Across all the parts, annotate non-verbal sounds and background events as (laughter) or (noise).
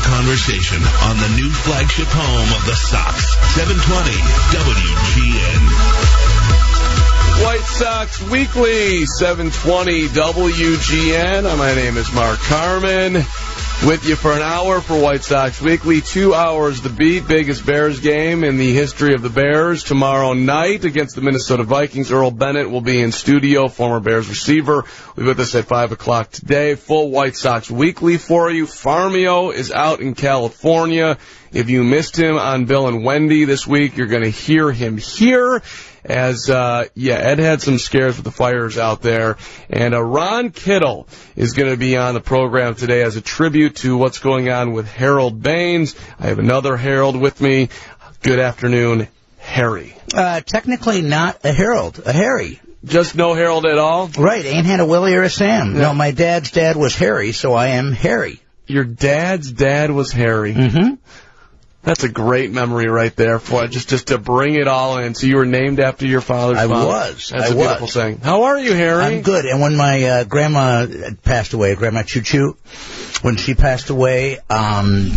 Conversation on the new flagship home of the Sox, 720 WGN. White Sox Weekly, 720 WGN. My name is Mark Carman. With you for an hour for White Sox Weekly. Two hours the beat. Biggest Bears game in the history of the Bears. Tomorrow night against the Minnesota Vikings. Earl Bennett will be in studio, former Bears receiver. We'll be with us at 5 o'clock today. Full White Sox Weekly for you. Farmio is out in California. If you missed him on Bill and Wendy this week, you're going to hear him here as uh, yeah, Ed had some scares with the fires out there, and uh, Ron Kittle is going to be on the program today as a tribute to what's going on with Harold Baines. I have another Harold with me. Good afternoon, Harry. Uh, technically not a Harold, a Harry. Just no Harold at all. Right, ain't had a Willie or a Sam. No, my dad's dad was Harry, so I am Harry. Your dad's dad was Harry. Mm-hmm. That's a great memory right there for just just to bring it all in. So you were named after your father's I father. was. That's I a beautiful was. thing. How are you, Harry? I'm good. And when my uh, grandma passed away, Grandma Choo Choo, when she passed away, um,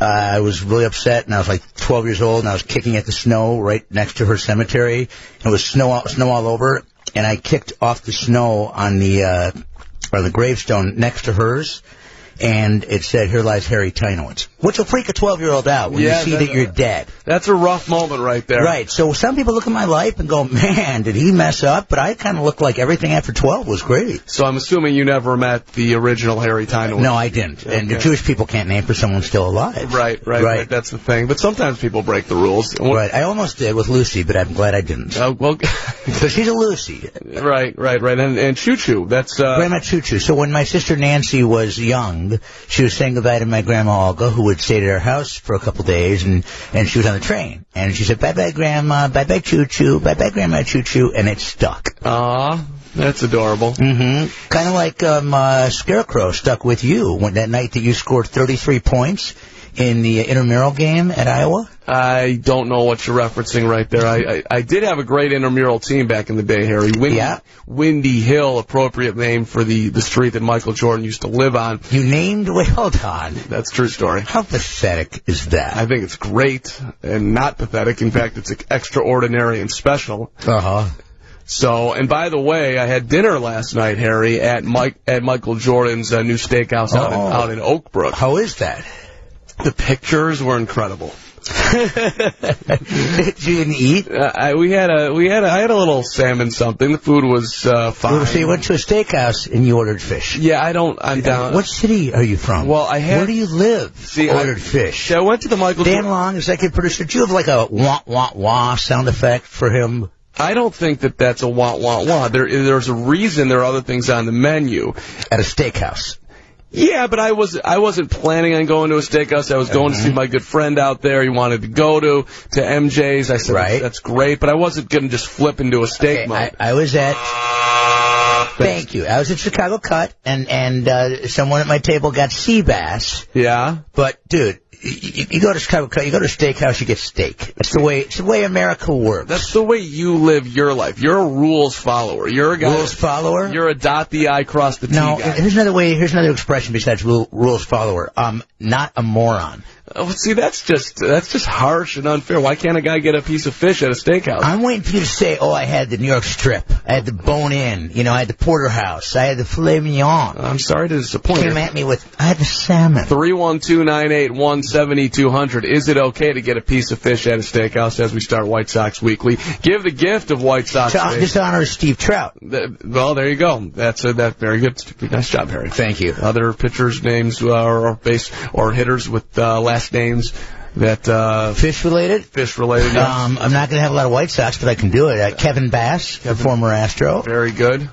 uh, I was really upset, and I was like 12 years old, and I was kicking at the snow right next to her cemetery. It was snow all, snow all over, and I kicked off the snow on the uh, on the gravestone next to hers. And it said, "Here lies Harry Teinowitz," which will freak a 12-year-old out when Yeah, you see that- that you're dead. That's a rough moment right there. Right. So some people look at my life and go, man, did he mess up? But I kind of look like everything after 12 was great. So I'm assuming you never met the original Harry Teinowitz. No, I didn't. And the Jewish people can't name for someone still alive. Right, right, right, Right. That's the thing. But sometimes people break the rules. Right. I almost did with Lucy, but I'm glad I didn't. Uh, well, (laughs) So she's a Lucy. right, right, right. And and Choo Choo. That's uh, Grandma Choo Choo. So when my sister Nancy was young, she was saying goodbye to my grandma Olga, who would stay at her house for a couple days, and, and she was on the train. And she said, bye-bye, Grandma, bye-bye, Choo Choo, bye-bye, Grandma Choo Choo, and it stuck. Aw, that's adorable. Mm-hmm. Kind of like um, uh, Scarecrow stuck with you when that night that you scored 33 points in the intramural game at Iowa. I don't know what you're referencing right there. I, I I did have a great intramural team back in the day, Harry. Windy, Yeah. Windy Hill, appropriate name for the the street that Michael Jordan used to live on. You named well done. That's a true story. How pathetic is that? I think it's great and not pathetic. In fact, it's extraordinary and special. Uh huh. So, and by the way, I had dinner last night, Harry, at Mike at Michael Jordan's uh, new steakhouse out, in, out in Oak Brook. How is that? The pictures were incredible. (laughs) you didn't eat? Uh, I, we had a we had a, I had a little salmon something. The food was uh, fine. So you went to a steakhouse and you ordered fish. yeah, I don't. I'm down. What city are you from? Well, I had- Where do you live? See, I- ordered fish. I went to the Michael. Dan Jordan. Long, executive producer. Do you have like a wah wah wah sound effect for him? I don't think that that's a want want want. There there's a reason there are other things on the menu. At a steakhouse. Yeah, but I was I wasn't planning on going to a steakhouse. I was going to see my good friend out there. He wanted to go to to MJ's. I said Right. that's great, but I wasn't going to just flip into a steak Okay, mode. I, I was at. Thank you. I was at Chicago Cut, and and uh, someone at my table got sea bass. yeah. But dude, you, you go to Chicago you go to a steakhouse, you get steak. It's the way. It's the way America works. That's the way you live your life. You're a rules follower. You're a guy. rules follower. You're a dot the I cross the T no, guy. here's another way. Here's another expression besides rule, rules follower. Um, not a moron. Oh, see, that's just that's just harsh and unfair. Why can't a guy get a piece of fish at a steakhouse? I'm waiting for you to say, "Oh, I had the New York strip. I had the bone in. You know, I had the porterhouse. I had the filet mignon." I'm sorry to disappoint You Came at me with, "I had the salmon." Three one two nine eight one seventy two hundred. Is it okay to get a piece of fish at a steakhouse as we start White Sox Weekly? Give the gift of White Sox. To Day. dishonor Steve Trout. Th- Well, there you go. That's a, that very good. Nice job, Harry. Thank you. Other pitchers' names uh, or base or hitters with uh, last names that uh, Fish related. fish related. yes. Um, I'm not going to have a lot of White Sox, but I can do it. Uh, Kevin Bass, the former Astro. very good.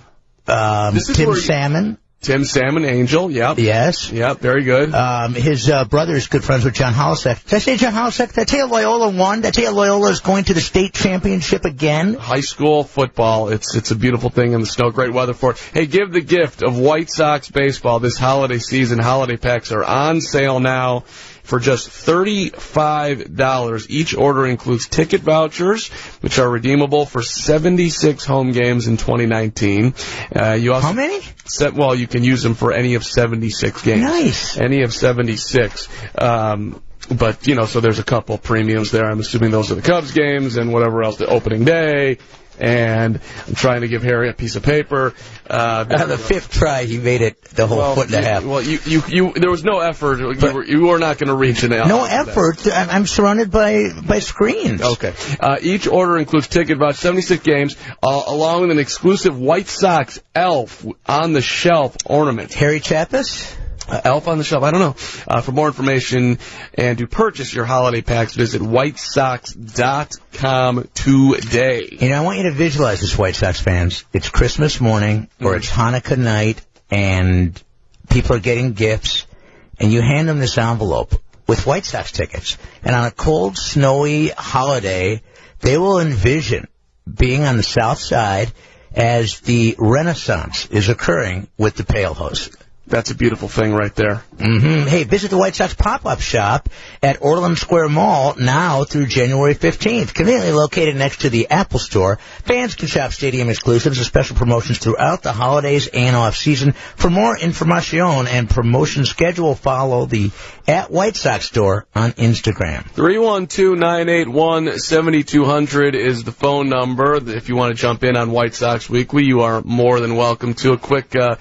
Um, Tim Salmon. Tim Salmon, Angel. Yep. Yes. Yep. Very good. Um, his uh, brother is good friends with John Holecek. Did I say John? Did I tell you Loyola won? Did I tell you Loyola is going to the state championship again? High school football. It's it's a beautiful thing in the snow. Great weather for it. Hey, give the gift of White Sox baseball this holiday season. Holiday packs are on sale now for just $35. Each order includes ticket vouchers, which are redeemable for 76 home games in 2019. Uh, you also How many? Se- well, you can use them for any of 76 games. Nice. Any of 76. Um, but you know, so there's a couple premiums there. I'm assuming those are the Cubs games and whatever else, the opening day. And I'm trying to give Harry a piece of paper. Uh, (laughs) On the fifth try, he made it the whole well, foot and a you- half. Well, you, you, you, there was no effort. You, were, you were not going to reach an elf. no effort. I'm I'm surrounded by by screens. Okay. Uh, each order includes ticket voucher, 76 games, uh, along with an exclusive White Sox elf on the shelf ornament. Harry Chappas. Uh, elf on the shelf. I don't know. Uh, for more information and to purchase your holiday packs, visit whitesox.com today. You know, I want you to visualize this, White Sox fans. It's Christmas morning or it's Hanukkah night, and people are getting gifts, and you hand them this envelope with White Sox tickets. And on a cold, snowy holiday, they will envision being on the south side as the Renaissance is occurring with the Pale Hose. That's a beautiful thing right there. hmm Hey, visit the White Sox pop-up shop at Orland Square Mall now through January 15th. Conveniently located next to the Apple Store, fans can shop stadium exclusives and special promotions throughout the holidays and off-season. For more information and promotion schedule, follow the at White Sox store on Instagram. 312-981-7200 is the phone number. If you want to jump in on White Sox Weekly, you are more than welcome to. A quick uh,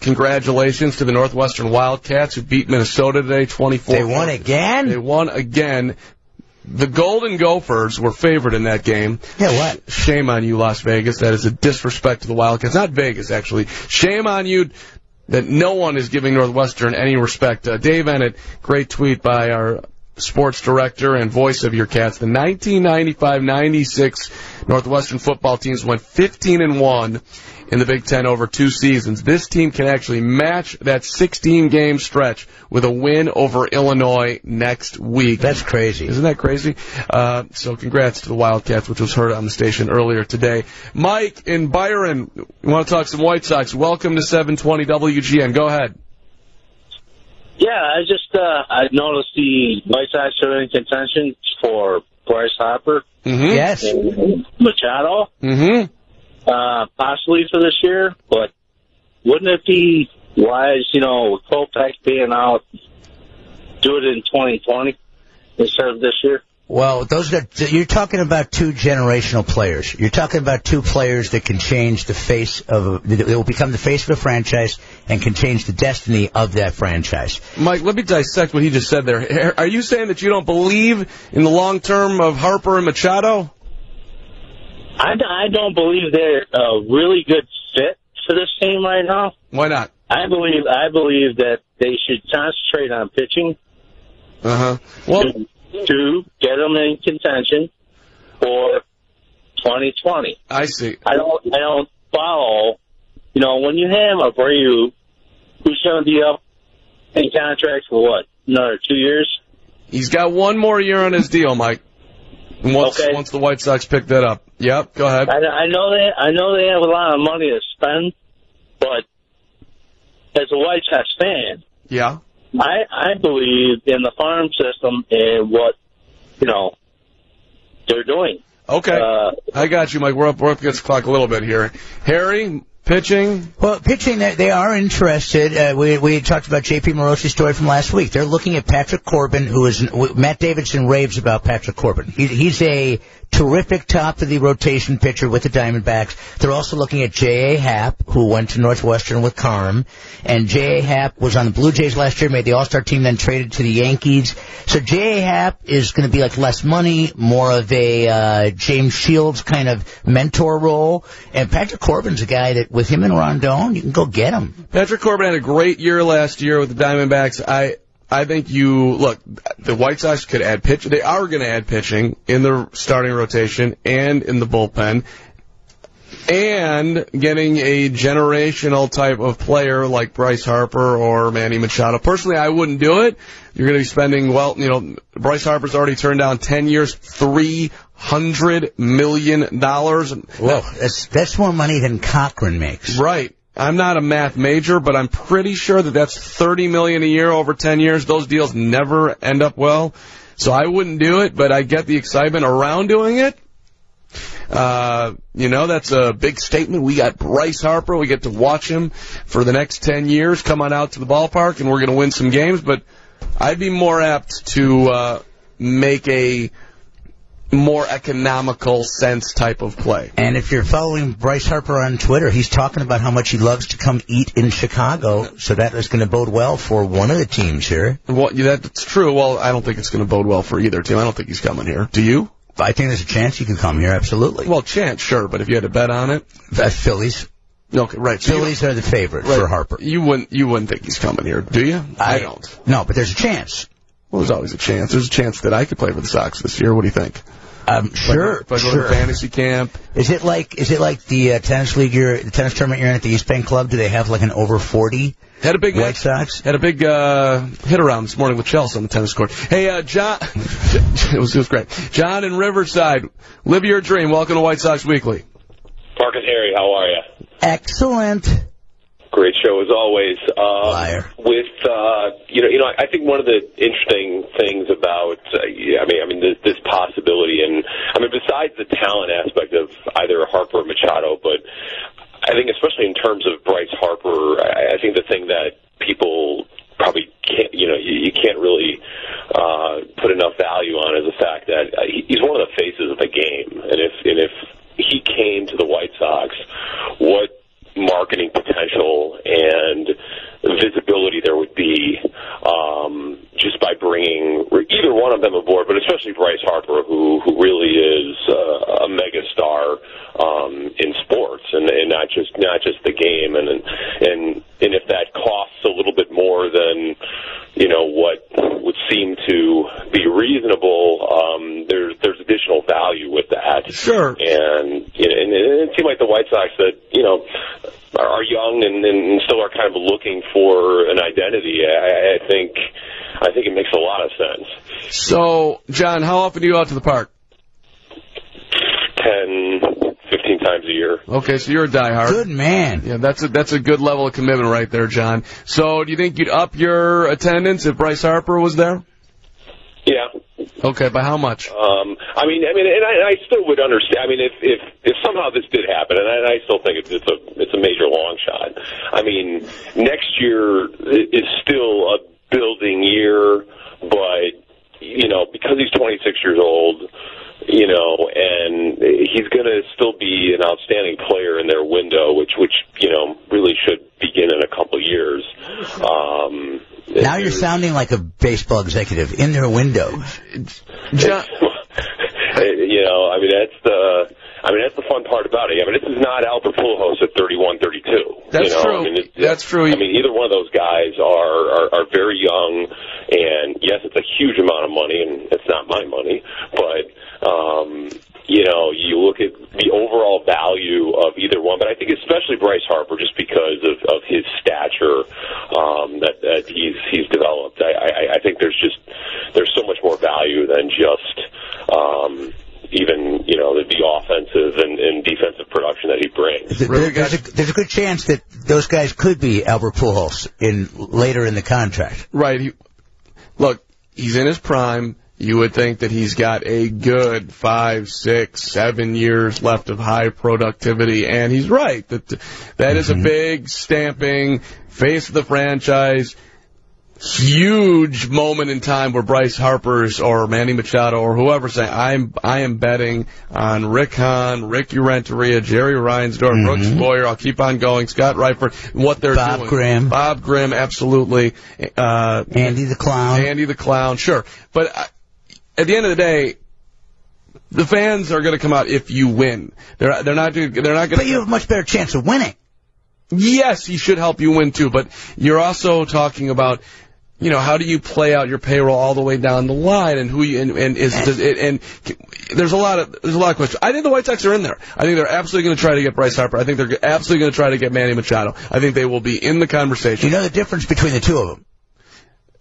congratulations to the Northwestern Wildcats who beat Minnesota today, 24. They won again? They won again. The Golden Gophers were favored in that game. Yeah, what? Shame on you, Las Vegas. That is a disrespect to the Wildcats. Not Vegas, actually. Shame on you that no one is giving Northwestern any respect. Uh, Dave Eanet, great tweet by our sports director and voice of your Cats. The 1995-96 Northwestern football teams went 15 and 1 in the Big Ten over two seasons. This team can actually match that 16 game stretch with a win over Illinois next week. That's crazy. Isn't that crazy? Uh, so congrats to the Wildcats, which was heard on the station earlier today. Mike in Byron, you want to talk some White Sox? Welcome to 720 WGN. Go ahead. Yeah, I just uh, I noticed the White Sox are in contention for Bryce Harper Mm-hmm. Yes. Machado, Mm-hmm. Uh, possibly for this year. But wouldn't it be wise, you know, with Kopech being out, do it in 2020 instead of this year? Well, those are you're talking about two generational players. You're talking about two players that can change the face of a, they will become the face of a franchise and can change the destiny of that franchise. Mike, let me dissect what he just said there. Are you saying that you don't believe in the long term of Harper and Machado? I, I don't believe they're a really good fit for this team right now. Why not? I believe I believe that they should concentrate on pitching Uh huh. Well, to, to get them in contention for 2020. I see. I don't I don't follow. You know, when you have a Abreu, who's going to be up in contract for what another two years? He's got one more year on his deal, Mike. Once Okay. once the White Sox pick that up. Yep. Go ahead. I, I know they I know they have a lot of money to spend, but as a White Sox fan, Yeah. I I believe in the farm system and what you know they're doing. Okay. Uh, I got you, Mike. We're up, we're up against the clock a little bit here. Harry, pitching. Well, pitching, they, are interested. Uh, we we talked about J.P. Morosi's story from last week. They're looking at Patrick Corbin, who is Matt Davidson raves about Patrick Corbin. He, he's a terrific top of the rotation pitcher with the Diamondbacks. They're also looking at J.A. Happ, who went to Northwestern with Carm, and J.A. Happ was on the Blue Jays last year, made the All-Star team, then traded to the Yankees. So J.A. Happ is going to be like less money, more of a uh, James Shields kind of mentor role, and Patrick Corbin's a guy that with him and Rodon, you can go get him. Patrick Corbin had a great year last year with the Diamondbacks. I I think you look. The White Sox could add pitch. They are going to add pitching in the starting rotation and in the bullpen, and getting a generational type of player like Bryce Harper or Manny Machado. Personally, I wouldn't do it. You're going to be spending well. You know, Bryce Harper's already turned down ten years, three hundred million dollars. Well, that's that's more money than Cochran makes. Right. I'm not a math major, but I'm pretty sure that that's 30 million a year over 10 years. Those deals never end up well. So I wouldn't do it, but I get the excitement around doing it. Uh, you know, that's a big statement. We got Bryce Harper. We get to watch him for the next 10 years come on out to the ballpark, and we're going to win some games. But I'd be more apt to uh, make a more economical sense type of play. And if you're following Bryce Harper on Twitter, he's talking about how much he loves to come eat in Chicago. So that is going to bode well for one of the teams here. Well, that's true. Well, I don't think it's going to bode well for either team. I don't think he's coming here. Do you? I think there's a chance he could come here, absolutely. Well, chance, sure, but if you had to bet on it, Uh, Phillies. okay, right. so Phillies are the favorite right, for Harper. You wouldn't, you wouldn't think he's coming here, do you? I don't. No, but there's a chance. Well, there's always a chance. There's a chance that I could play for the Sox this year. What do you think? Um, sure, If I go sure. to fantasy camp, Is it like is it like the uh, tennis league you're the tennis tournament you're in at the East Bank Club? Do they have like an over forty had a big White Sox? Had a big uh, hit around this morning with Chelsea on the tennis court. Hey, uh, John, (laughs) it was it was great. John in Riverside, live your dream. Welcome to White Sox Weekly. Marcus Harry, how are you? Excellent. Great show as always. Um, Liar. With uh, you know, you know, I think one of the interesting things about, uh, I mean, I mean, this, this possibility, and I mean, besides the talent aspect of either Harper or Machado, but I think especially in terms of Bryce Harper, I, I think the thing that people probably can't, you know, you, you can't really uh, put enough value on is the fact that uh, he's one of the faces of the game, and if and if he came to the White Sox, what marketing potential and visibility there would be um, just by bringing either one of them aboard, but especially Bryce Harper, who who really is uh, a mega star um, in sports and, and not just not just the game, and and and if that costs a little bit more than you know what would seem to be reasonable, um, there's there's additional value with that. Sure. And you know, and it seemed like the White Sox that you know are are young and, and still are kind of looking for an identity. I, I think I think it makes a lot of sense. So, John, how often do you go out to the park? 10, 15 times a year. Okay, so you're a diehard. Good man. Yeah, that's a that's a good level of commitment right there, John. So, do you think you'd up your attendance if Bryce Harper was there? Yeah. Okay, by how much? Um, I mean, I mean, and I, I still would understand. I mean, if if if somehow this did happen, and I, I still think it's, it's a it's a major long shot. I mean, next year is still a building year, but you know, because he's 26 years old, you know, and he's going to still be an outstanding player in their window, which which you know really should begin in a couple years. Um, Now you're sounding like a baseball executive in their window. John, (laughs) you know, I mean that's the I mean that's the fun part about it. I mean this is not Albert Pujols at 31, 32. That's you know? true. I mean, it, That's true. I mean either one of those guys are, are are very young, and yes, it's a huge amount of money, and it's not my money, but um, you know you look at the overall value of either one, but I think especially Bryce Harper just because of of his stature um, that that he's he's developed. I, I I think there's just there's so much more value than just um, even you know the, the offensive and, and defensive production that he brings. There- Really, there's, a, there's a good chance that those guys could be Albert Pujols in later in the contract. right? He, look, he's in his prime. You would think that he's got a good five, six, seven years left of high productivity, and he's right. That that is a big stamping face of the franchise. Huge moment in time where Bryce Harper's or Manny Machado or whoever saying I'm I am betting on Rick Hahn, Rick Renteria, Jerry Reinsdorf, Brooks Boyer. I'll keep on going. Scott Reifert, what they're Bob doing. Bob Grimm. Bob Grimm, absolutely. Uh, Andy the Clown. Andy the Clown, sure. But uh, at the end of the day, the fans are going to come out if you win. They're they're not they're not going But you have a much better chance of winning. Yes, he should help you win too, but you're also talking about you know how do you play out your payroll all the way down the line and who you and, and is does it, and there's a lot of there's a lot of questions. I think the White Sox are in there. I think they're absolutely going to try to get Bryce Harper. I think they're absolutely going to try to get Manny Machado. I think they will be in the conversation. You know the difference between the two of them.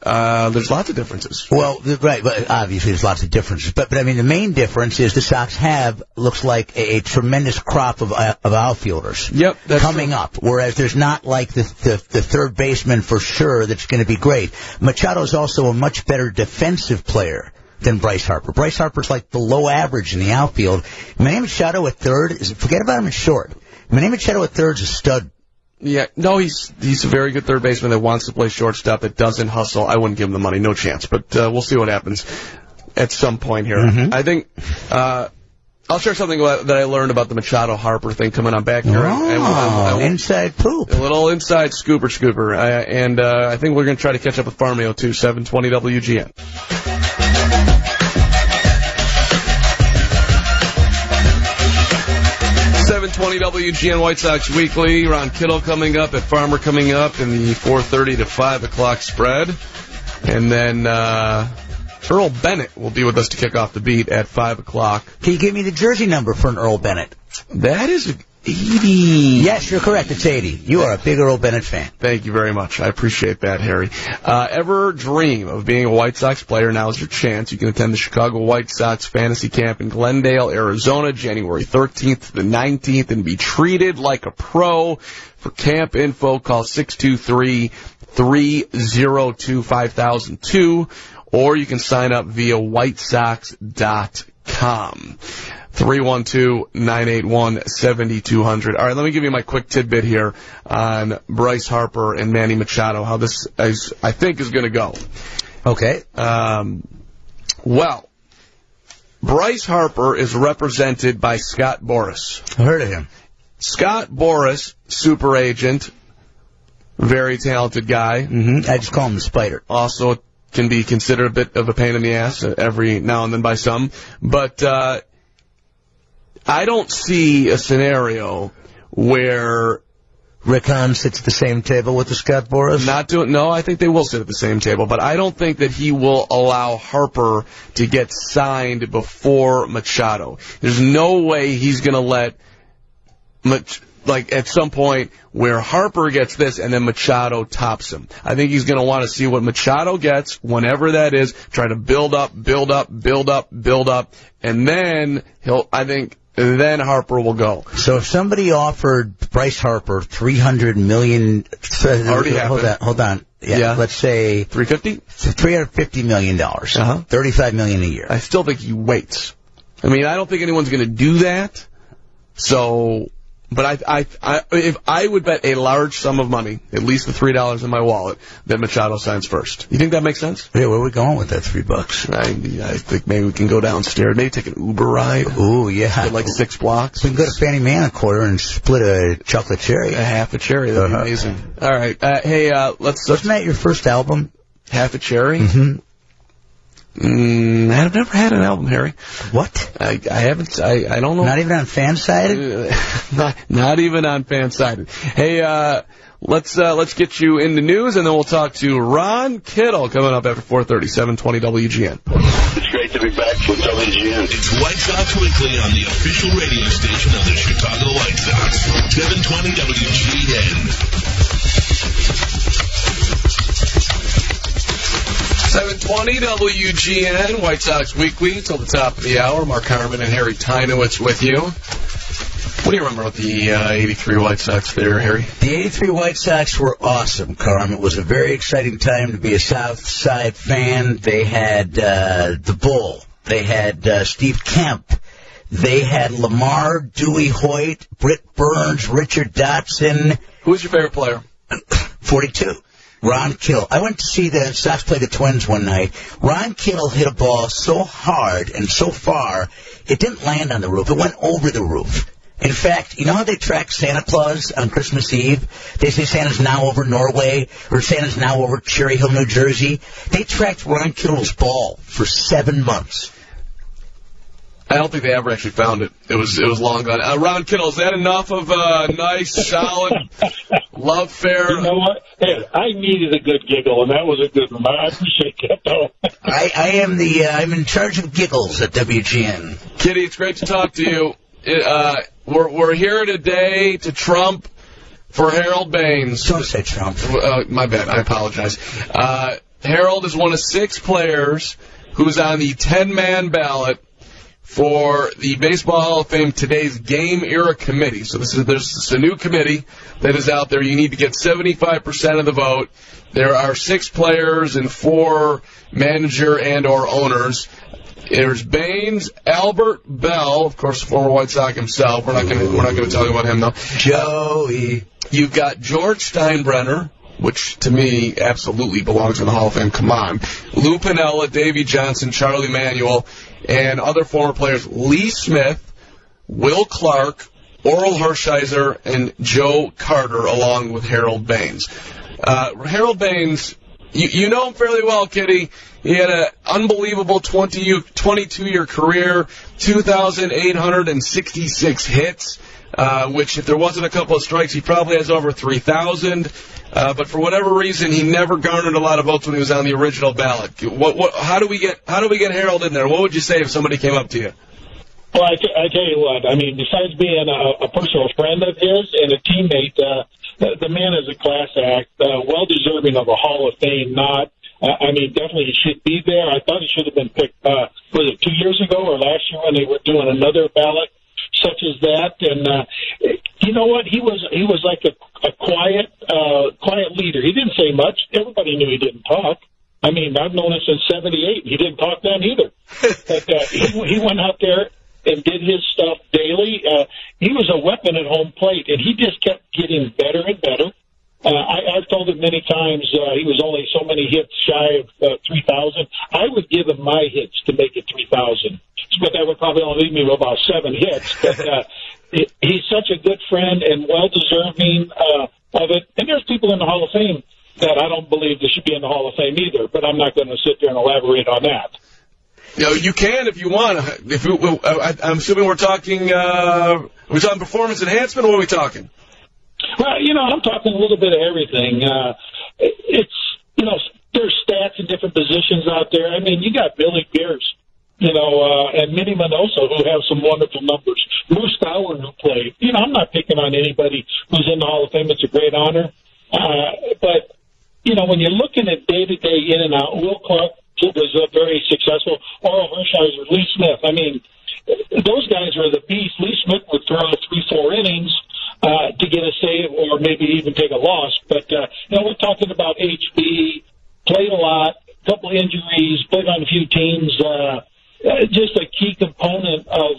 Uh, there's lots of differences. Well, right, but obviously there's lots of differences. But, but I mean, the main difference is the Sox have, looks like, a, a tremendous crop of, uh, of outfielders. Yep, that's coming true. up. Whereas there's not like the, the, the third baseman for sure that's going to be great. Machado is also a much better defensive player than Bryce Harper. Bryce Harper's like below average in the outfield. Manny Machado at third is forget about him at short. Manny Machado at third is a stud. Yeah, no, he's he's a very good third baseman that wants to play shortstop that doesn't hustle. I wouldn't give him the money, no chance. But uh, we'll see what happens at some point here. I think uh, I'll share something that I learned about the Machado Harper thing coming on back here. Oh, And- and- and- inside poop. a little inside scooper scooper, uh, and uh, I think we're going to try to catch up with Farmio too. 720 Seven twenty WGN White Sox Weekly. Ron Kittle coming up at Farmer coming up in the four thirty to five o'clock spread, and then uh, Earl Bennett will be with us to kick off the beat at five o'clock. Can you give me the jersey number for an Earl Bennett? That is eighty. Yes, you're correct. It's 80. You are a big Earl Bennett fan. Thank you very much. I appreciate that, Harry. Uh, ever dream of being a White Sox player? Now's your chance. You can attend the Chicago White Sox Fantasy Camp in Glendale, Arizona, January 13th to the 19th, and be treated like a pro. For camp info, call 623-302-5002, or you can sign up via whitesox.com. 312-981-7200. All right, let me give you my quick tidbit here on Bryce Harper and Manny Machado, how this, is, I think, is going to go. Okay. Um, well, Bryce Harper is represented by Scott Boras. I heard of him. Scott Boras, super agent, very talented guy, hmm I just call him the Spider. also can be considered a bit of a pain in the ass every now and then by some. But uh, I don't see a scenario where Rick Hahn sits at the same table with the Scott Boras. not doing. No, I think they will sit at the same table, but I don't think that he will allow Harper to get signed before Machado. There's no way he's going to let. Mach- like at some point where Harper gets this and then Machado tops him. I think he's going to want to see what Machado gets whenever that is, try to build up, build up, build up, build up, and then he'll, I think, then Harper will go. So if somebody offered Bryce Harper three hundred million, Already hold happened. on, hold on. Yeah, Yeah. let's say 350? three hundred fifty million dollars, Uh-huh. thirty-five million a year. I still think he waits. I mean, I don't think anyone's going to do that. So, but I, I, I, if I would bet a large sum of money, at least the three dollars in my wallet, that Machado signs first. You think that makes sense? Yeah, where are we going with that three bucks? I, I think maybe we can go downstairs, maybe take an Uber ride, Ooh, yeah. like six blocks, we can go to Fannie May a quarter and split a chocolate cherry. a half a cherry. That'd Uh-huh. amazing. All right, uh, hey, uh, let's, let's Wasn't that your first album? half a cherry. Mm-hmm. Mm, I've never had an album, Harry. What? I, I haven't. I, I don't know. Not even on fan sided? (laughs) not, not even on fan sided. Hey, uh, let's uh, let's get you in the news, and then we'll talk to Ron Kittle coming up after 4:30, 720 WGN. It's great to be back with WGN. It's White Sox Weekly on the official radio station of the Chicago White Sox. 720 WGN. 720 WGN, White Sox Weekly, till the top of the hour. Mark Carman and Harry Teinowitz with you. What do you remember about the uh, 83 White Sox there, Harry? The 83 White Sox were awesome, Carm. It was a very exciting time to be a South Side fan. They had uh, the Bull. They had uh, Steve Kemp. They had LaMarr, Dewey Hoyt, Britt Burns, Richard Dotson, Who's your favorite player? (coughs) 42. Ron Kittle. I went to see the Sox play the Twins one night. Ron Kittle hit a ball so hard and so far, it didn't land on the roof. It went over the roof. In fact, you know how they track Santa Claus on Christmas Eve? They say Santa's now over Norway or Santa's now over Cherry Hill, New Jersey. They tracked Ron Kittle's ball for seven months. I don't think they ever actually found it. It was it was long gone. Uh, Ron Kittle, is that enough of a nice, solid (laughs) love fair? You know what? Hey, I needed a good giggle, and that was a good one. I appreciate that, though. I, I am the, uh, I'm in charge of giggles at WGN. Kitty, it's great to talk to you. It, uh, we're we're here today to trump for Harold Baines. Don't say Trump. Uh, my bad. I apologize. Uh, Harold is one of six players who's on the 10-man ballot for the Baseball Hall of Fame today's Game Era Committee. So this is there's this is a new committee that is out there. You need to get 75% of the vote. There are six players and four manager and or owners. There's Baines, Albert Belle, of course, former White Sox himself. We're not going we're not going to tell you about him though. Joey. You've got George Steinbrenner, which to me absolutely belongs in the Hall of Fame. Come on. Lou Piniella, Davey Johnson, Charlie Manuel, and other former players. Lee Smith, Will Clark, Orel Hershiser, and Joe Carter, along with Harold Baines. Uh, Harold Baines, you, you know him fairly well, Kitty. He had an unbelievable 20, 22 year career, 2,866 hits. Uh, which, if there wasn't a couple of strikes, he probably has over 3,000. Uh, but for whatever reason, he never garnered a lot of votes when he was on the original ballot. What, what, how do we get, how do we get Harold in there? What would you say if somebody came up to you? Well, I, t- I tell you what. I mean, besides being a, a personal friend of his and a teammate, uh, the, the man is a class act, uh, well deserving of a Hall of Fame nod. Uh, I mean, definitely he should be there. I thought he should have been picked. Uh, was it two years ago or last year when they were doing another ballot such as that? And uh, you know what? He was he was like a, a quiet uh, quiet leader. He didn't say much. Everybody knew he didn't talk. I mean, I've known him since '78. He didn't talk then either. (laughs) but uh, he, he went out there and did his stuff daily. Uh, he was a weapon at home plate, and he just kept getting better and better. Uh, I, I've told him many times uh, he was only so many hits shy of uh, 3,000. I would give him my hits to make it 3,000, but that would probably only leave me with about seven hits. (laughs) But uh, he's such a good friend and well deserving uh, of it. And there's people in the Hall of Fame that I don't believe they should be in the Hall of Fame either. But I'm not going to sit there and elaborate on that. You know, you can if you want. If we, I, I'm assuming we're talking, uh, we talking performance enhancement, or what are we talking? Well, you know, I'm talking a little bit of everything. Uh, it's, you know, there's stats in different positions out there. I mean, you got Billy Pierce, you know, uh, and Minnie Minoso who have some wonderful numbers. Moose Gower who played. You know, I'm not picking on anybody who's in the Hall of Fame. It's a great honor. Uh, but, you know, when you're looking at day to day in and out, Will Clark was uh, very successful. Orel Hershiser, Lee Smith. I mean, those guys are the beast. Lee Smith would throw three, four innings uh, to get a save or maybe even take a loss. But, uh, you know, we're talking about HB, played a lot, couple injuries, played on a few teams, uh, just a key component of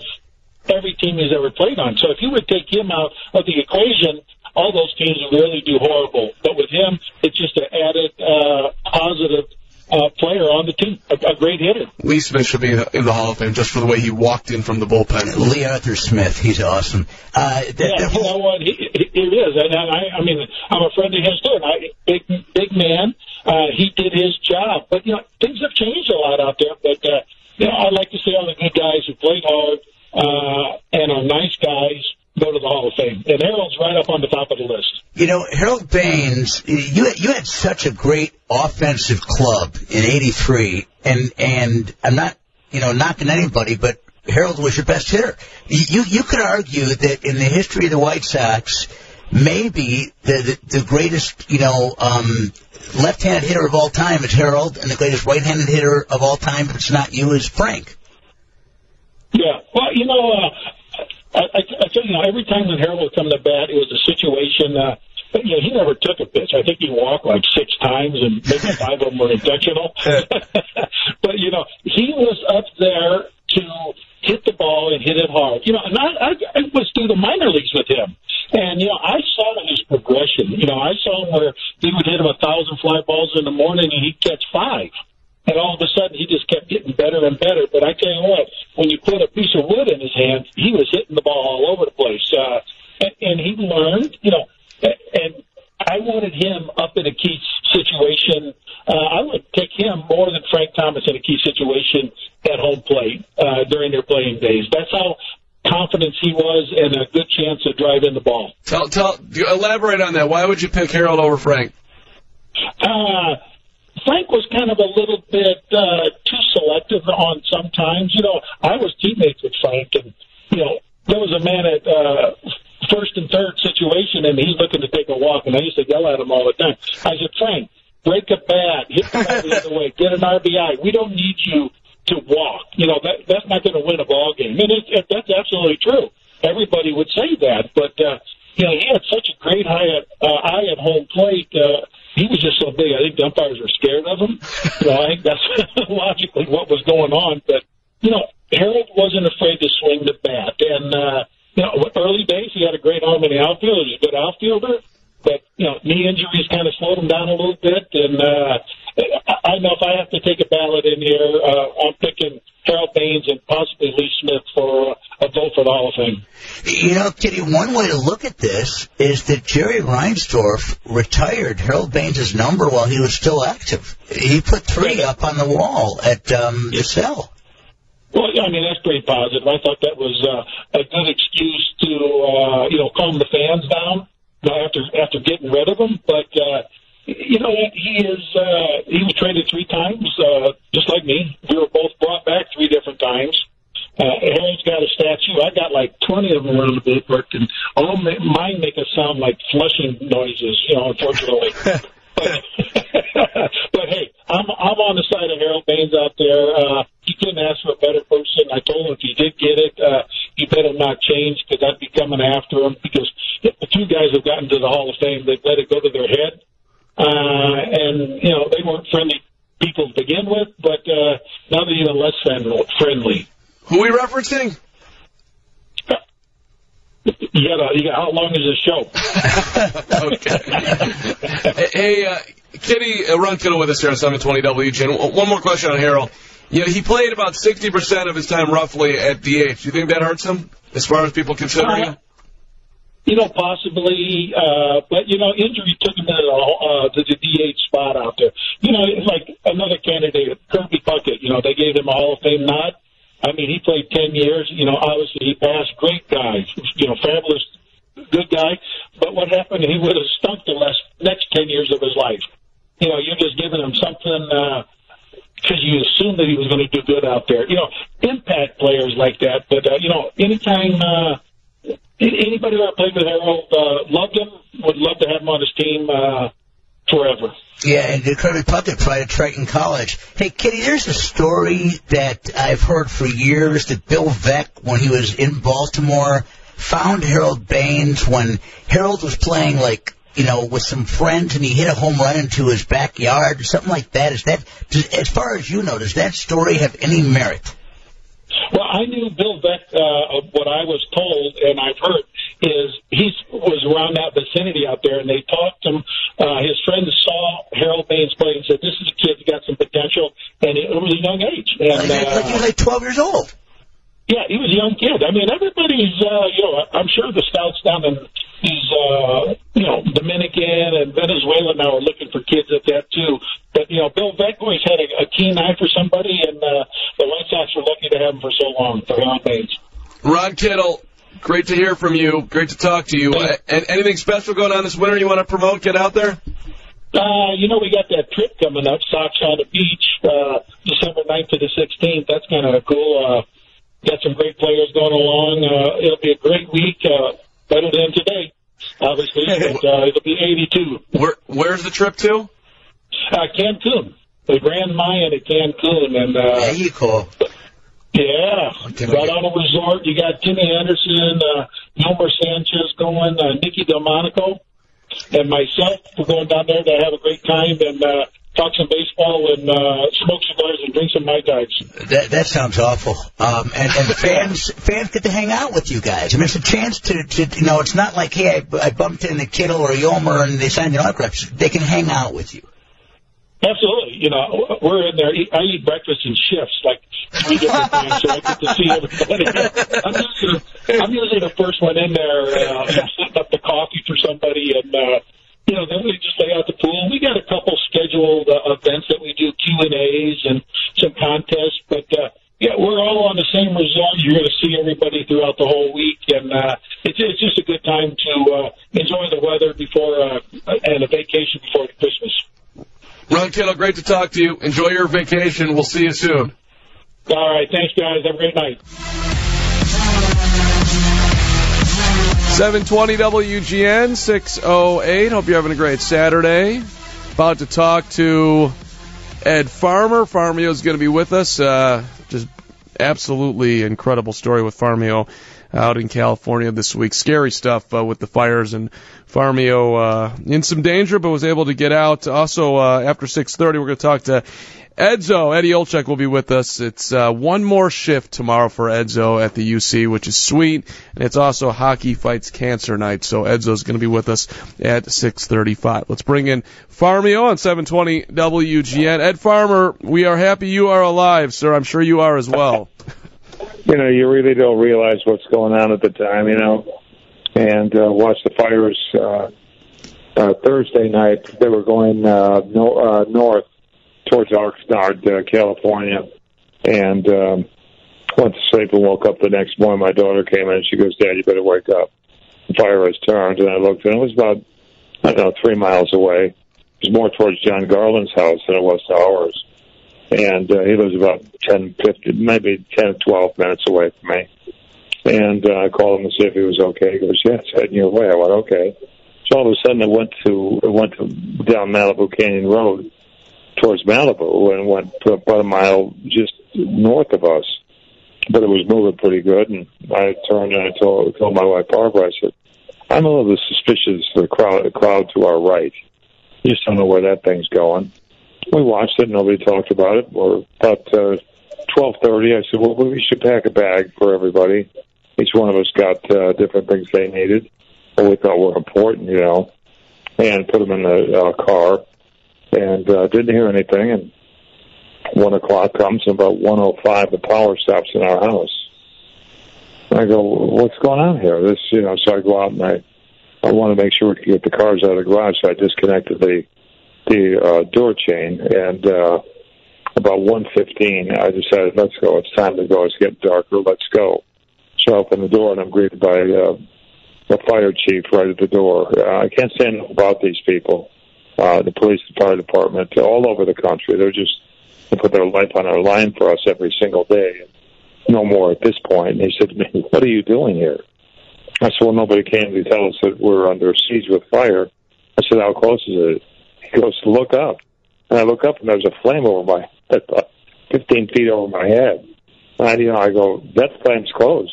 every team he's ever played on. So if you would take him out of the equation, all those teams would really do horrible. But with him, it's just an added uh, positive uh, player on the team, a, a great hitter. Lee Smith should be in the Hall of Fame just for the way he walked in from the bullpen. Lee Arthur Smith, he's awesome. Uh, that, Yeah, that you know what? He, he, it is, and I, I mean, I'm a friend of his too. And I, big, big man. Uh, he did his job, but you know, things have changed a lot out there. But uh, you know, I like to see all the good guys who played hard uh, and are nice guys go to the Hall of Fame. And Harold's right up on the top of the list. You know, Harold Baines, you you had such a great offensive club in '83, and and I'm not you know knocking anybody, but Harold was your best hitter. You you could argue that in the history of the White Sox, maybe the the, the greatest you know um, left-handed hitter of all time is Harold, and the greatest right-handed hitter of all time, if it's not you, is Frank. Yeah. Well, you know, uh, I, I, I tell you, know, every time when Harold would come to bat, it was a situation. Uh, but, you know, he never took a pitch. I think he walked like six times, and maybe (laughs) five of them were intentional. (laughs) but you know, he was up there to hit the ball and hit it hard. You know, and I, I, I was through the minor leagues with him, and you know, I saw his progression. You know, I saw him where he would hit him a thousand fly balls in the morning, and he'd catch five. And all of a sudden, he just kept getting better and better. But I tell you what, when you put a piece of wood in his hand, he was hitting the ball all over the place. Uh, and, and he learned, you know, and I wanted him up in a key situation. Uh, I would take him more than Frank Thomas in a key situation at home plate uh, during their playing days. That's how confident he was and a good chance to drive in the ball. Tell, tell, elaborate on that. Why would you pick Harold over Frank? Uh, Frank was kind of a little bit uh, too selective on sometimes. You know, I was teammates with Frank, and you know, there was a man at uh, first and third situation, and he's looking to take a walk, and I used to yell at him all the time. I said, Frank, break a bat, hit the ball the other way, get an RBI. We don't need you to walk. You know that that's not going to win a ball game, and it, it, that's absolutely true. Everybody would say that, but uh, you know he had such a great eye at uh, eye at home plate. Uh, he was just so big. I think the umpires were scared of him. You know, I think that's (laughs) logically what was going on. But you know, Harold wasn't afraid to swing the bat, and uh, you know, early days he had a great arm in the outfield. He was a good outfielder, but you know, knee injuries kind of slowed him down a little bit. And uh, I know if I have to take a ballot in here, uh, I'm picking Harold Baines and possibly Lee Smith for uh, a vote for the Hall of Fame. You know, Kitty, one way to look at this is that Jerry Reinsdorf retired Harold Baines' number while he was still active. He put three up on the wall at um, the cell. Well, yeah, I mean that's pretty positive. I thought that was uh, a good excuse to uh, you know calm the fans down after after getting rid of them. But uh, you know what? He is uh, he was traded three times, uh, just like me. We were both brought back three different times. Uh, Harold's got a statue. I got like 20 of them around the ballpark, and all ma- mine make us sound like flushing noises, you know, unfortunately. (laughs) but, (laughs) but hey, I'm, I'm on the side of Harold Baines out there. Uh, he couldn't ask for a better person. I told him if he did get it, uh, he better not change because I'd be coming after him because the two guys have gotten to the Hall of Fame. They've let it go to their head. Uh, and, you know, they weren't friendly people to begin with, but uh, now they're even less friendly. Who are we referencing? You got you got how long is the show? (laughs) okay. hey, uh, Kitty, uh, Ron Kittle with us here on 720 WGN. One more question on Harold. Know, he played about 60% of his time roughly at DH. Do you think that hurts him as far as people considering uh, him? You know, possibly, uh, but you know, injury took him to the, uh, to the DH spot out there. You know, it's like another candidate, Kirby Puckett. You know, they gave him a Hall of Fame nod. I mean, he played 10 years. You know, obviously he passed. Great guy. You know, fabulous, good guy. But what happened? He would have stunk the last, next 10 years of his life. You know, you're just giving him something, uh, because you assume that he was going to do good out there. You know, impact players like that. But, uh, you know, anytime, uh, anybody that played with Harold, uh, loved him, would love to have him on his team, uh, forever. Yeah, and Kirby Puckett played at Triton College. Hey, Kitty, there's a story that I've heard for years that Bill Veeck, when he was in Baltimore, found Harold Baines when Harold was playing like you know, with some friends, and he hit a home run into his backyard, or something like that. Is that, does, as far as you know, does that story have any merit? Well, I knew Bill Veeck. Uh, what I was told, and I've heard, is he was around that vicinity out there, and they talked to him. Uh, his friends saw Harold Baines play and said, "This is a kid that got some potential," and it was a young age. And, like, uh, like he was like 12 years old. Yeah, he was a young kid. I mean, everybody's, uh, you know, I'm sure the scouts down in these, uh, you know, Dominican and Venezuela now are looking for kids at that too. But you know, Bill Veeck had a, a keen eye for somebody, and uh, the White Sox were lucky to have him for so long for Ron Baines. Ron Kittle, great to hear from you. Great to talk to you. Uh, and anything special going on this winter you want to promote? Get out there. Uh, you know, we got that trip coming up, Sox on the Beach, uh, December 9th to the 16th. That's kind of cool. Uh, got some great players going along. Uh, it'll be a great week, uh, better than today, obviously, (laughs) but uh, it'll be 82. Where, where's the trip to? Uh, Cancun. The Grand Mayan at Cancun. And, uh, there you go. Yeah, right on a resort. You got Timmy Anderson, uh, Yolmer Sanchez going, uh, Nicky Delmonico, and myself. We're going down there to have a great time and uh, talk some baseball and uh, smoke cigars and drink some mai tais. That that sounds awful. Um, and, and (laughs) fans fans get to hang out with you guys. I mean, it's a chance to, to you know, it's not like hey, I, I bumped into Kittle or Yolmer and they signed an autograph. They can hang out with you. Absolutely. You know, we're in there. I eat breakfast in shifts, like three different (laughs) times, so I get to see everybody. (laughs) I'm usually, I'm usually the first one in there, uh, setting up the coffee for somebody, and uh, you know, then we just lay out the pool. We got a couple scheduled uh, events that we do Q and A's and some contests, but uh, yeah, we're all on the same resort. You're going to see everybody throughout the whole week, and uh, it's it's just a good time to uh, enjoy the weather before uh, and a vacation before Christmas. Ron Kittle, great to talk to you. Enjoy your vacation. We'll see you soon. All right, thanks, guys. Have a great night. 720 WGN 608. Hope you're having a great Saturday. About to talk to Ed Farmer. Farmio is going to be with us uh, just absolutely incredible story with Farmio out in California this week. Scary stuff uh, with the fires and Farmio uh, in some danger, but was able to get out. Also, uh, after 6:30, we're going to talk to Edzo, Eddie Olczyk will be with us. It's uh, one more shift tomorrow for Edzo at the UC, which is sweet, and it's also Hockey Fights Cancer Night. So Edzo's going to be with us at 6:35. Let's bring in Farmio on 720 WGN. Ed Farmer, we are happy you are alive, sir. I'm sure you are as well. (laughs) you know, you really don't realize what's going on at the time, you know, and uh, watch the fires. Uh, uh, Thursday night, they were going uh, no, uh, north towards Oxnard, uh, California, and um, went to sleep and woke up the next morning. My daughter came in and she goes, "Dad, you better wake up." The fire has turned, and I looked, and it was about I don't know three miles away. It was more towards Jon Garland's house than it was to ours, and uh, he lives about ten, fifteen, maybe ten, twelve minutes away from me. And uh, I called him to see if he was okay. He goes, "Yeah, it's heading your way." I went, "Okay." So all of a sudden, it went to it went to down Malibu Canyon Road towards Malibu and went about a mile just north of us. But it was moving pretty good, and I turned and I told told my wife Barbara, I said, "I'm a little suspicious of the crowd, the crowd to our right. Just don't know where that thing's going." We watched it. Nobody talked about it. Or about uh, twelve thirty, I said, "Well, we should pack a bag for everybody. Each one of us got uh, different things they needed, or we thought were important, you know, and put them in the uh, car." And uh, didn't hear anything. And one o'clock comes, and about one o oh five, the power stops in our house. And I go, "What's going on here?" This, you know. So I go out and I, I want to make sure we can get the cars out of the garage. So I disconnected the the uh, door chain, and uh, about one fifteen, I decided, "Let's go. It's time to go. It's getting darker. Let's go." So I open the door, and I'm greeted by uh, the fire chief right at the door. Uh, I can't say enough about these people uh, the police and fire department all over the country. They're just they put their life on our line for us every single day. No more at this point. And he said to me, "What are you doing here?" I said, "Well, nobody came to tell us that we're under siege with fire." I said, "How close is it?" He goes, "Look up." And I look up, and there's a flame over my head, (laughs) 15 feet over my head. And I, you know, I go, "That flame's close."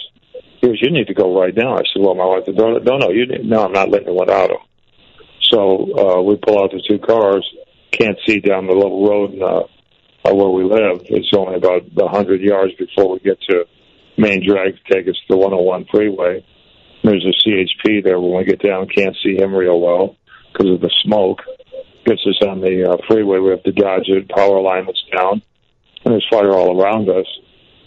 He goes, "You need to go right now." I said, "Well, my wife said, no, no, no, you need, no, I'm not letting one out of." So uh, we pull out the two cars, can't see down the little road uh, uh, where we live. It's only about a hundred yards before we get to main drag to take us to the 101 freeway. There's a CHP there. When we get down, can't see him real well because of the smoke. Gets us on the uh, freeway. We have to dodge it. Power line that's down, and there's fire all around us.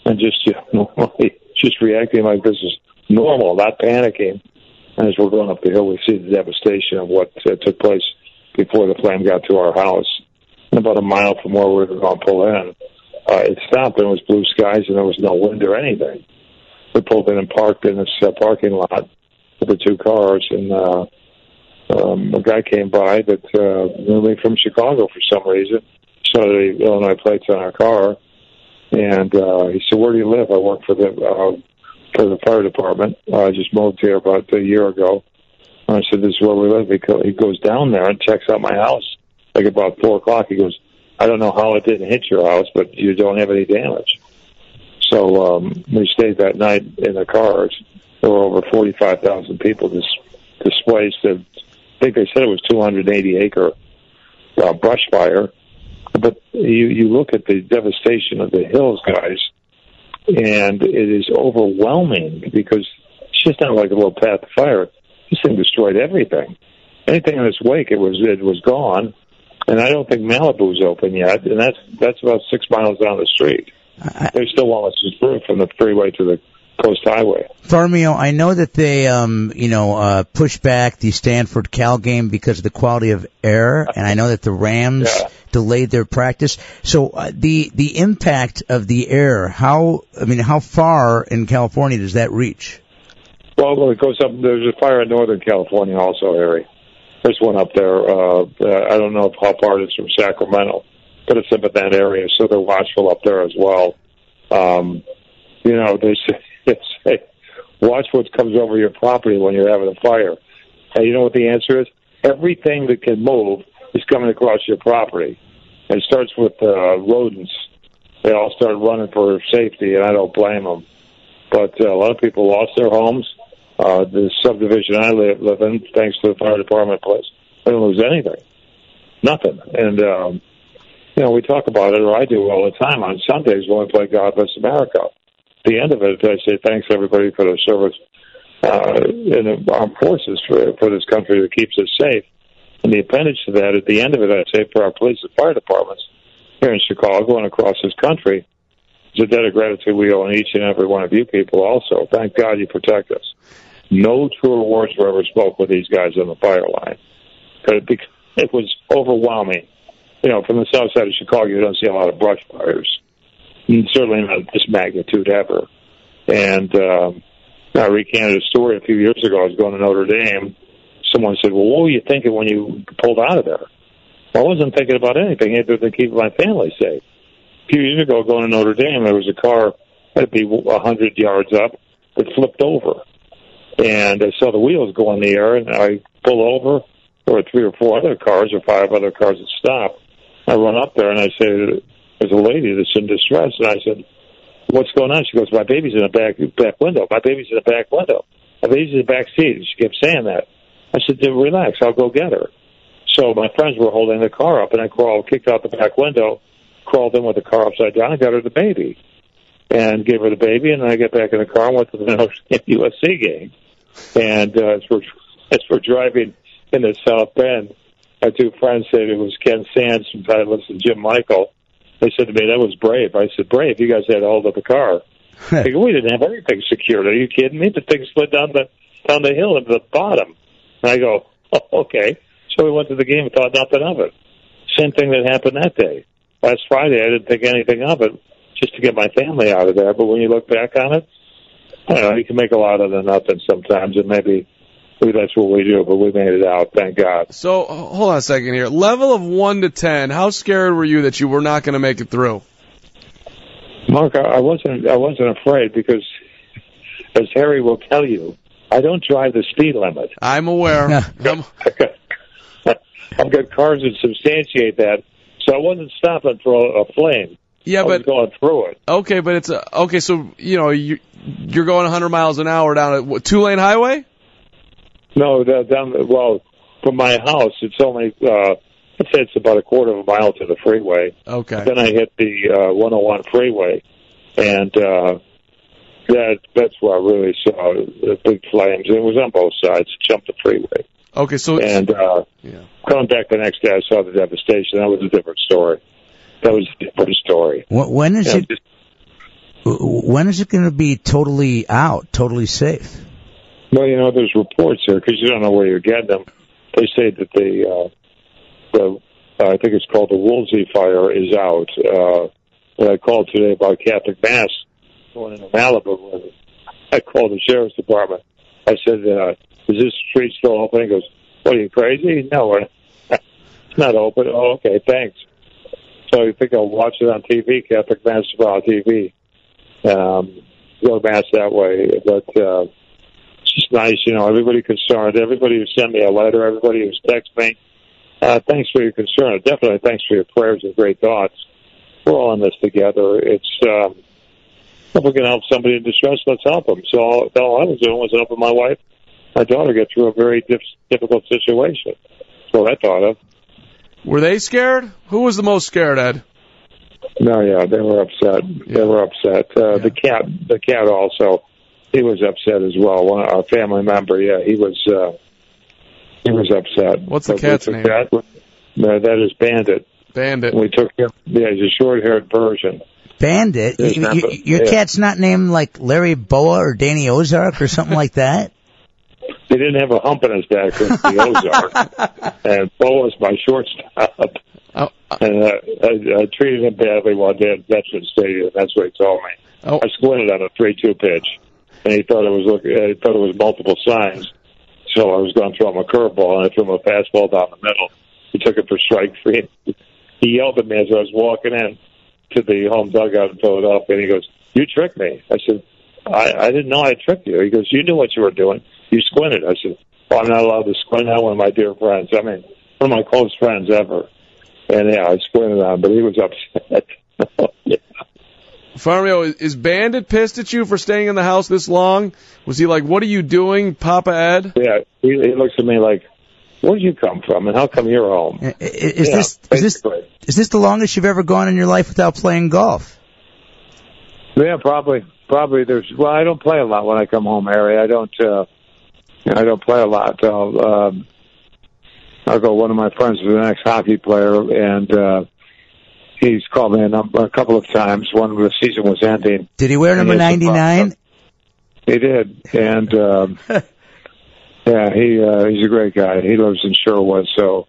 And just you (laughs) know, just reacting like this is normal, not panicking. And as we're going up the hill, we see the devastation of what uh, took place before the flame got to our house. And about a mile from where we were going to pull in, uh, it stopped and it was blue skies and there was no wind or anything. We pulled in and parked in this uh, parking lot with the two cars, and uh, um, a guy came by that uh, knew me from Chicago for some reason. Saw the Illinois plates on our car, and uh, he said, "Where do you live?" I work for the uh, for the fire department. Uh, I just moved here about a year ago. And I said, "This is where we live." Because he goes down there and checks out my house. Like about four o'clock, he goes, "I don't know how it didn't hit your house, but you don't have any damage." So um, we stayed that night in the cars. There were over forty-five thousand people dis- displaced. I think they said it was 280 acre uh, brush fire. But you you look at the devastation of the hills, guys and it is overwhelming because it's just not like a little path of fire. This thing destroyed everything. Anything in its wake, it was it was gone. And I don't think Malibu's open yet, and that's that's about six miles down the street. I, they still want us through from the freeway to the Coast Highway. Farmio, I know that they, um, you know, uh, pushed back the Stanford Cal game because of the quality of air, and I know that the Rams yeah. delayed their practice. So uh, the the impact of the air, how I mean, how far in California does that reach? Well, it goes up. There's a fire in Northern California also, Harry. There's one up there. Uh, I don't know how far it is from Sacramento, but it's up in that area, so they're watchful up there as well. Um, you know, they (laughs) say watch what comes over your property when you're having a fire. And you know what the answer is? Everything that can move is coming across your property. It starts with uh, rodents. they all started running for safety, and I don't blame them. But uh, a lot of people lost their homes. Uh, the subdivision I live, live in, thanks to the fire department place, they didn't lose anything, nothing. And um, you know, we talk about it, or I do all the time on Sundays when we play God Bless America. The end of it, I say thanks everybody for their service uh, in the armed forces for for this country that keeps us safe. And the appendage to that, at the end of it, I say for our police and fire departments here in Chicago and across this country, it's a debt of gratitude we owe each and every one of you people also. Thank God you protect us. No truer words were ever spoke with these guys on the fire line. It was overwhelming. You know, from the south side of Chicago, you don't see a lot of brush fires. Certainly not this magnitude ever. And um, I recanted a story a few years ago. I was going to Notre Dame. Someone said, well, what were you thinking when you pulled out of there? I wasn't thinking about anything other than keeping my family safe. A few years ago, going to Notre Dame, there was a car, to be a 100 yards up, that flipped over. And I saw the wheels go in the air, and I pull over. There were three or four other cars, or five other cars that stopped. I run up there, and I say, there's a lady that's in distress. And I said, what's going on? She goes, my baby's in the back back window. My baby's in the back window. My baby's in the back seat. She kept saying that. I said, relax. I'll go get her. So my friends were holding the car up, and I crawled, kicked out the back window, crawled in with the car upside down, and got her the baby, and gave her the baby, and then I got back in the car and went to the (laughs) USC game. And uh, as we're as we're driving in the South Bend, my two friends said it was Ken Sands from Titleist and Jim Michael. They said to me, "That was brave." I said, "Brave? You guys had to hold up the car." (laughs) I go, we didn't have anything secured. Are you kidding me? The thing slid down the down the hill into the bottom. And I go, oh, okay. So we went to the game and thought nothing of it. Same thing that happened that day. Last Friday, I didn't think anything of it, just to get my family out of there. But when you look back on it, I don't know, you can make a lot of the nothing sometimes, and maybe that's what we do. But we made it out, thank God. So hold on a second here. Level of one to ten. How scared were you that you were not going to make it through? Mark, I I wasn't. I wasn't afraid because, as Harry will tell you, I don't drive the speed limit. I'm aware. (laughs) I'm- (laughs) I've got cars that substantiate that, so I wasn't stopping for a, a flame. yeah, I was but going through it. okay, but it's a, okay. So you know you you're going 100 miles an hour down a two lane highway. No, the- down the, well, from my house, it's only uh, I'd say it's about a quarter of a mile to the freeway. Okay. Then I hit the uh, 101 freeway, and uh, that that's where I really saw the big flames. It was on both sides. Jumped the freeway, Okay, so and uh, yeah. coming back the next day, I saw the devastation. That was a different story. That was a different story. When is Yeah, it? just- When is it going to be totally out, totally safe? Well, you know, there's reports here because you don't know where you're getting them. They say that the uh, the uh, I think it's called the Woolsey fire is out. Uh, when I called today about Catholic Mass going into Malibu, I called the sheriff's department. I said, uh, "Is this street still open?" He goes, "What are you crazy? No, (laughs) it's not open." Oh, okay, thanks. So you think I'll watch it on TV? Catholic Mass on TV. Um, go mass that way, but. Uh, just nice, you know, everybody concerned, everybody who sent me a letter, everybody who's texted me. Uh, thanks for your concern. Definitely thanks for your prayers and great thoughts. We're all in this together. It's, um, if we can help somebody in distress, let's help them. So all, all I was doing was helping my wife, my daughter get through a very dif- difficult situation. That's what I thought of. were they scared? Who was the most scared, Ed? No, yeah, they were upset. They were upset. Uh, The cat, the cat also, he was upset as well. One, our family member, yeah, he was. Uh, he was upset. What's the But cat's name? took That, no, that is Bandit. Bandit. We took him. Yeah, he's a short-haired version. Bandit. You- not you- the- your yeah. cat's not named like Larry Bowa or Danny Ozark or something like that. He didn't have a hump in his back since the Ozark, (laughs) and Bo was my shortstop. Oh, And uh, I, I treated him badly one day at Veteran Stadium. That's what he told me. Oh. I squinted on a three-two pitch, and he thought it was look. uh, He thought it was multiple signs. So I was going to throw him a curveball, and I threw him a fastball down the middle. He took it for strike three. (laughs) He yelled at me as I was walking in to the home dugout in Philadelphia, and he goes, "You tricked me." I said, "I, I didn't know I tricked you." He goes, "You knew what you were doing. You squinted." I said, well, "I'm not allowed to squint at one of my dear friends. I mean, one of my close friends ever." And yeah, I squinted on, but he was upset. (laughs) yeah. Farmio, is- is Bandit pissed at you for staying in the house this long? Was he like, "What are you doing, Papa Ed"? Yeah, he, he looks at me like, "Where'd you come from, and how come you're home?" I- i- Is Yeah, this is this is this the longest you've ever gone in your life without playing golf? Yeah, probably. Probably. There's. Well, I don't play a lot when I come home, Harry. I don't. uh I don't play a lot. I'll. Um, I'll go. One of my friends is an ex-hockey player, and uh he's called me a, number, a couple of times when the season was ending. Did he wear number ninety nine? he has ninety some nine? He did, and um, (laughs) yeah, he uh, he's a great guy. He lives in Sherwood, so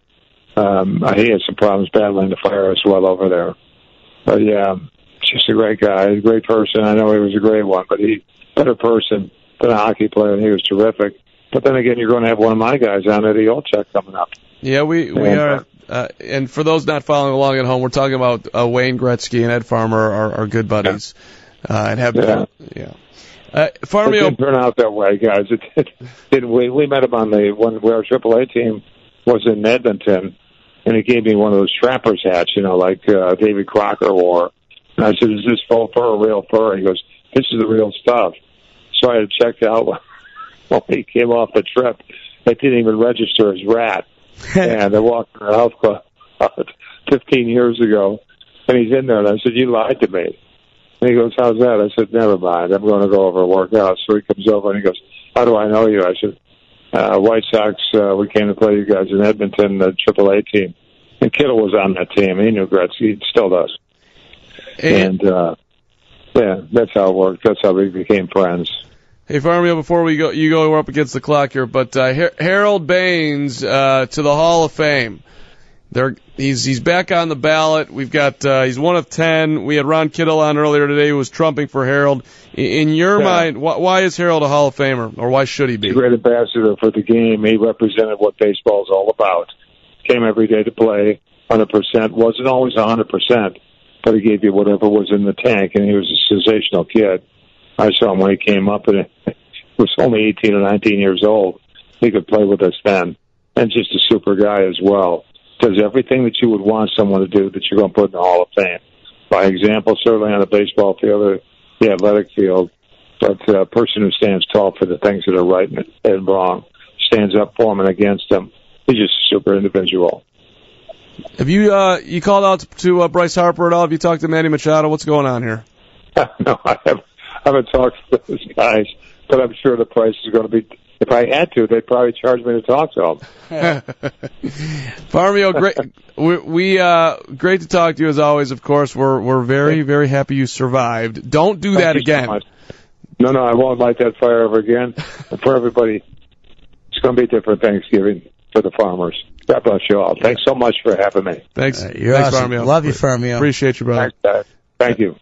um, he had some problems battling the fire as well over there. But yeah, just a great guy, a great person. I know he was a great one, but he better person than a hockey player, and he was terrific. But then again, you're going to have one of my guys on Eddie Olczyk coming up. Yeah, we we And, are. Uh, and for those not following along at home, we're talking about uh, Wayne Gretzky and Ed Farmer are, are good buddies, uh, and have Yeah. yeah. Uh, It didn't turn out that way, guys. It, it didn't. We we met him on the when where our AAA team was in Edmonton, and he gave me one of those trappers hats, you know, like uh, Davy Crockett wore. And I said, "Is this faux fur or real fur?" He goes, "This is the real stuff." So I had checked out (laughs) when he came off the trip. It didn't even register as rat, and I walked in the health club 15 years ago, and he's in there, and I said, "You lied to me." And he goes, "How's that?" I said, "Never mind. I'm going to go over and work out." So he comes over and he goes, "How do I know you?" I said, uh, "White Sox. Uh, we came to play you guys in Edmonton, the AAA team." And Kittle was on that team. He knew Gretzky. He still does. and, And uh, yeah, that's how it worked. That's how we became friends. Hey Farmio, before we go, you go, we're up against the clock here, but uh, Har- Harold Baines uh, to the Hall of Fame. There, he's he's back on the ballot. We've got uh, he's one of ten. We had Ron Kittle on earlier today, who was trumping for Harold. In, in your Yeah. mind, wh- why is Harold a Hall of Famer, or why should he be? Great ambassador for the game. He represented what baseball is all about. Came every day to play, 100%. Wasn't always 100%, but he gave you whatever was in the tank, and he was a sensational kid. I saw him when he came up, and he was only 18 or 19 years old. He could play with us then, and just a super guy as well. Does everything that you would want someone to do that you're going to put in the Hall of Fame. By example, certainly on the baseball field or the athletic field, but uh, a person who stands tall for the things that are right and, wrong, stands up for them and against them. He's just a super individual. Have you uh, you called out to uh, Bryce Harper at all? Have you talked to Manny Machado? What's going on here? (laughs) no, I haven't, haven't talked to those guys, but I'm sure the price is going to be. If I had to, they'd probably charge me to talk to them. (laughs) Farmio, great. We, we uh, great to talk to you as always. Of course, we're we're very very happy you survived. Don't do that Thank you so again. much. No, no, I won't light that fire ever again. And for everybody, it's going to be a different Thanksgiving for the farmers. God bless you all. Thanks so much for having me. Thanks. Uh, you're Thanks, awesome. Farmio. Love you, Farmio. Appreciate you, brother. Thanks, guys. Thank you.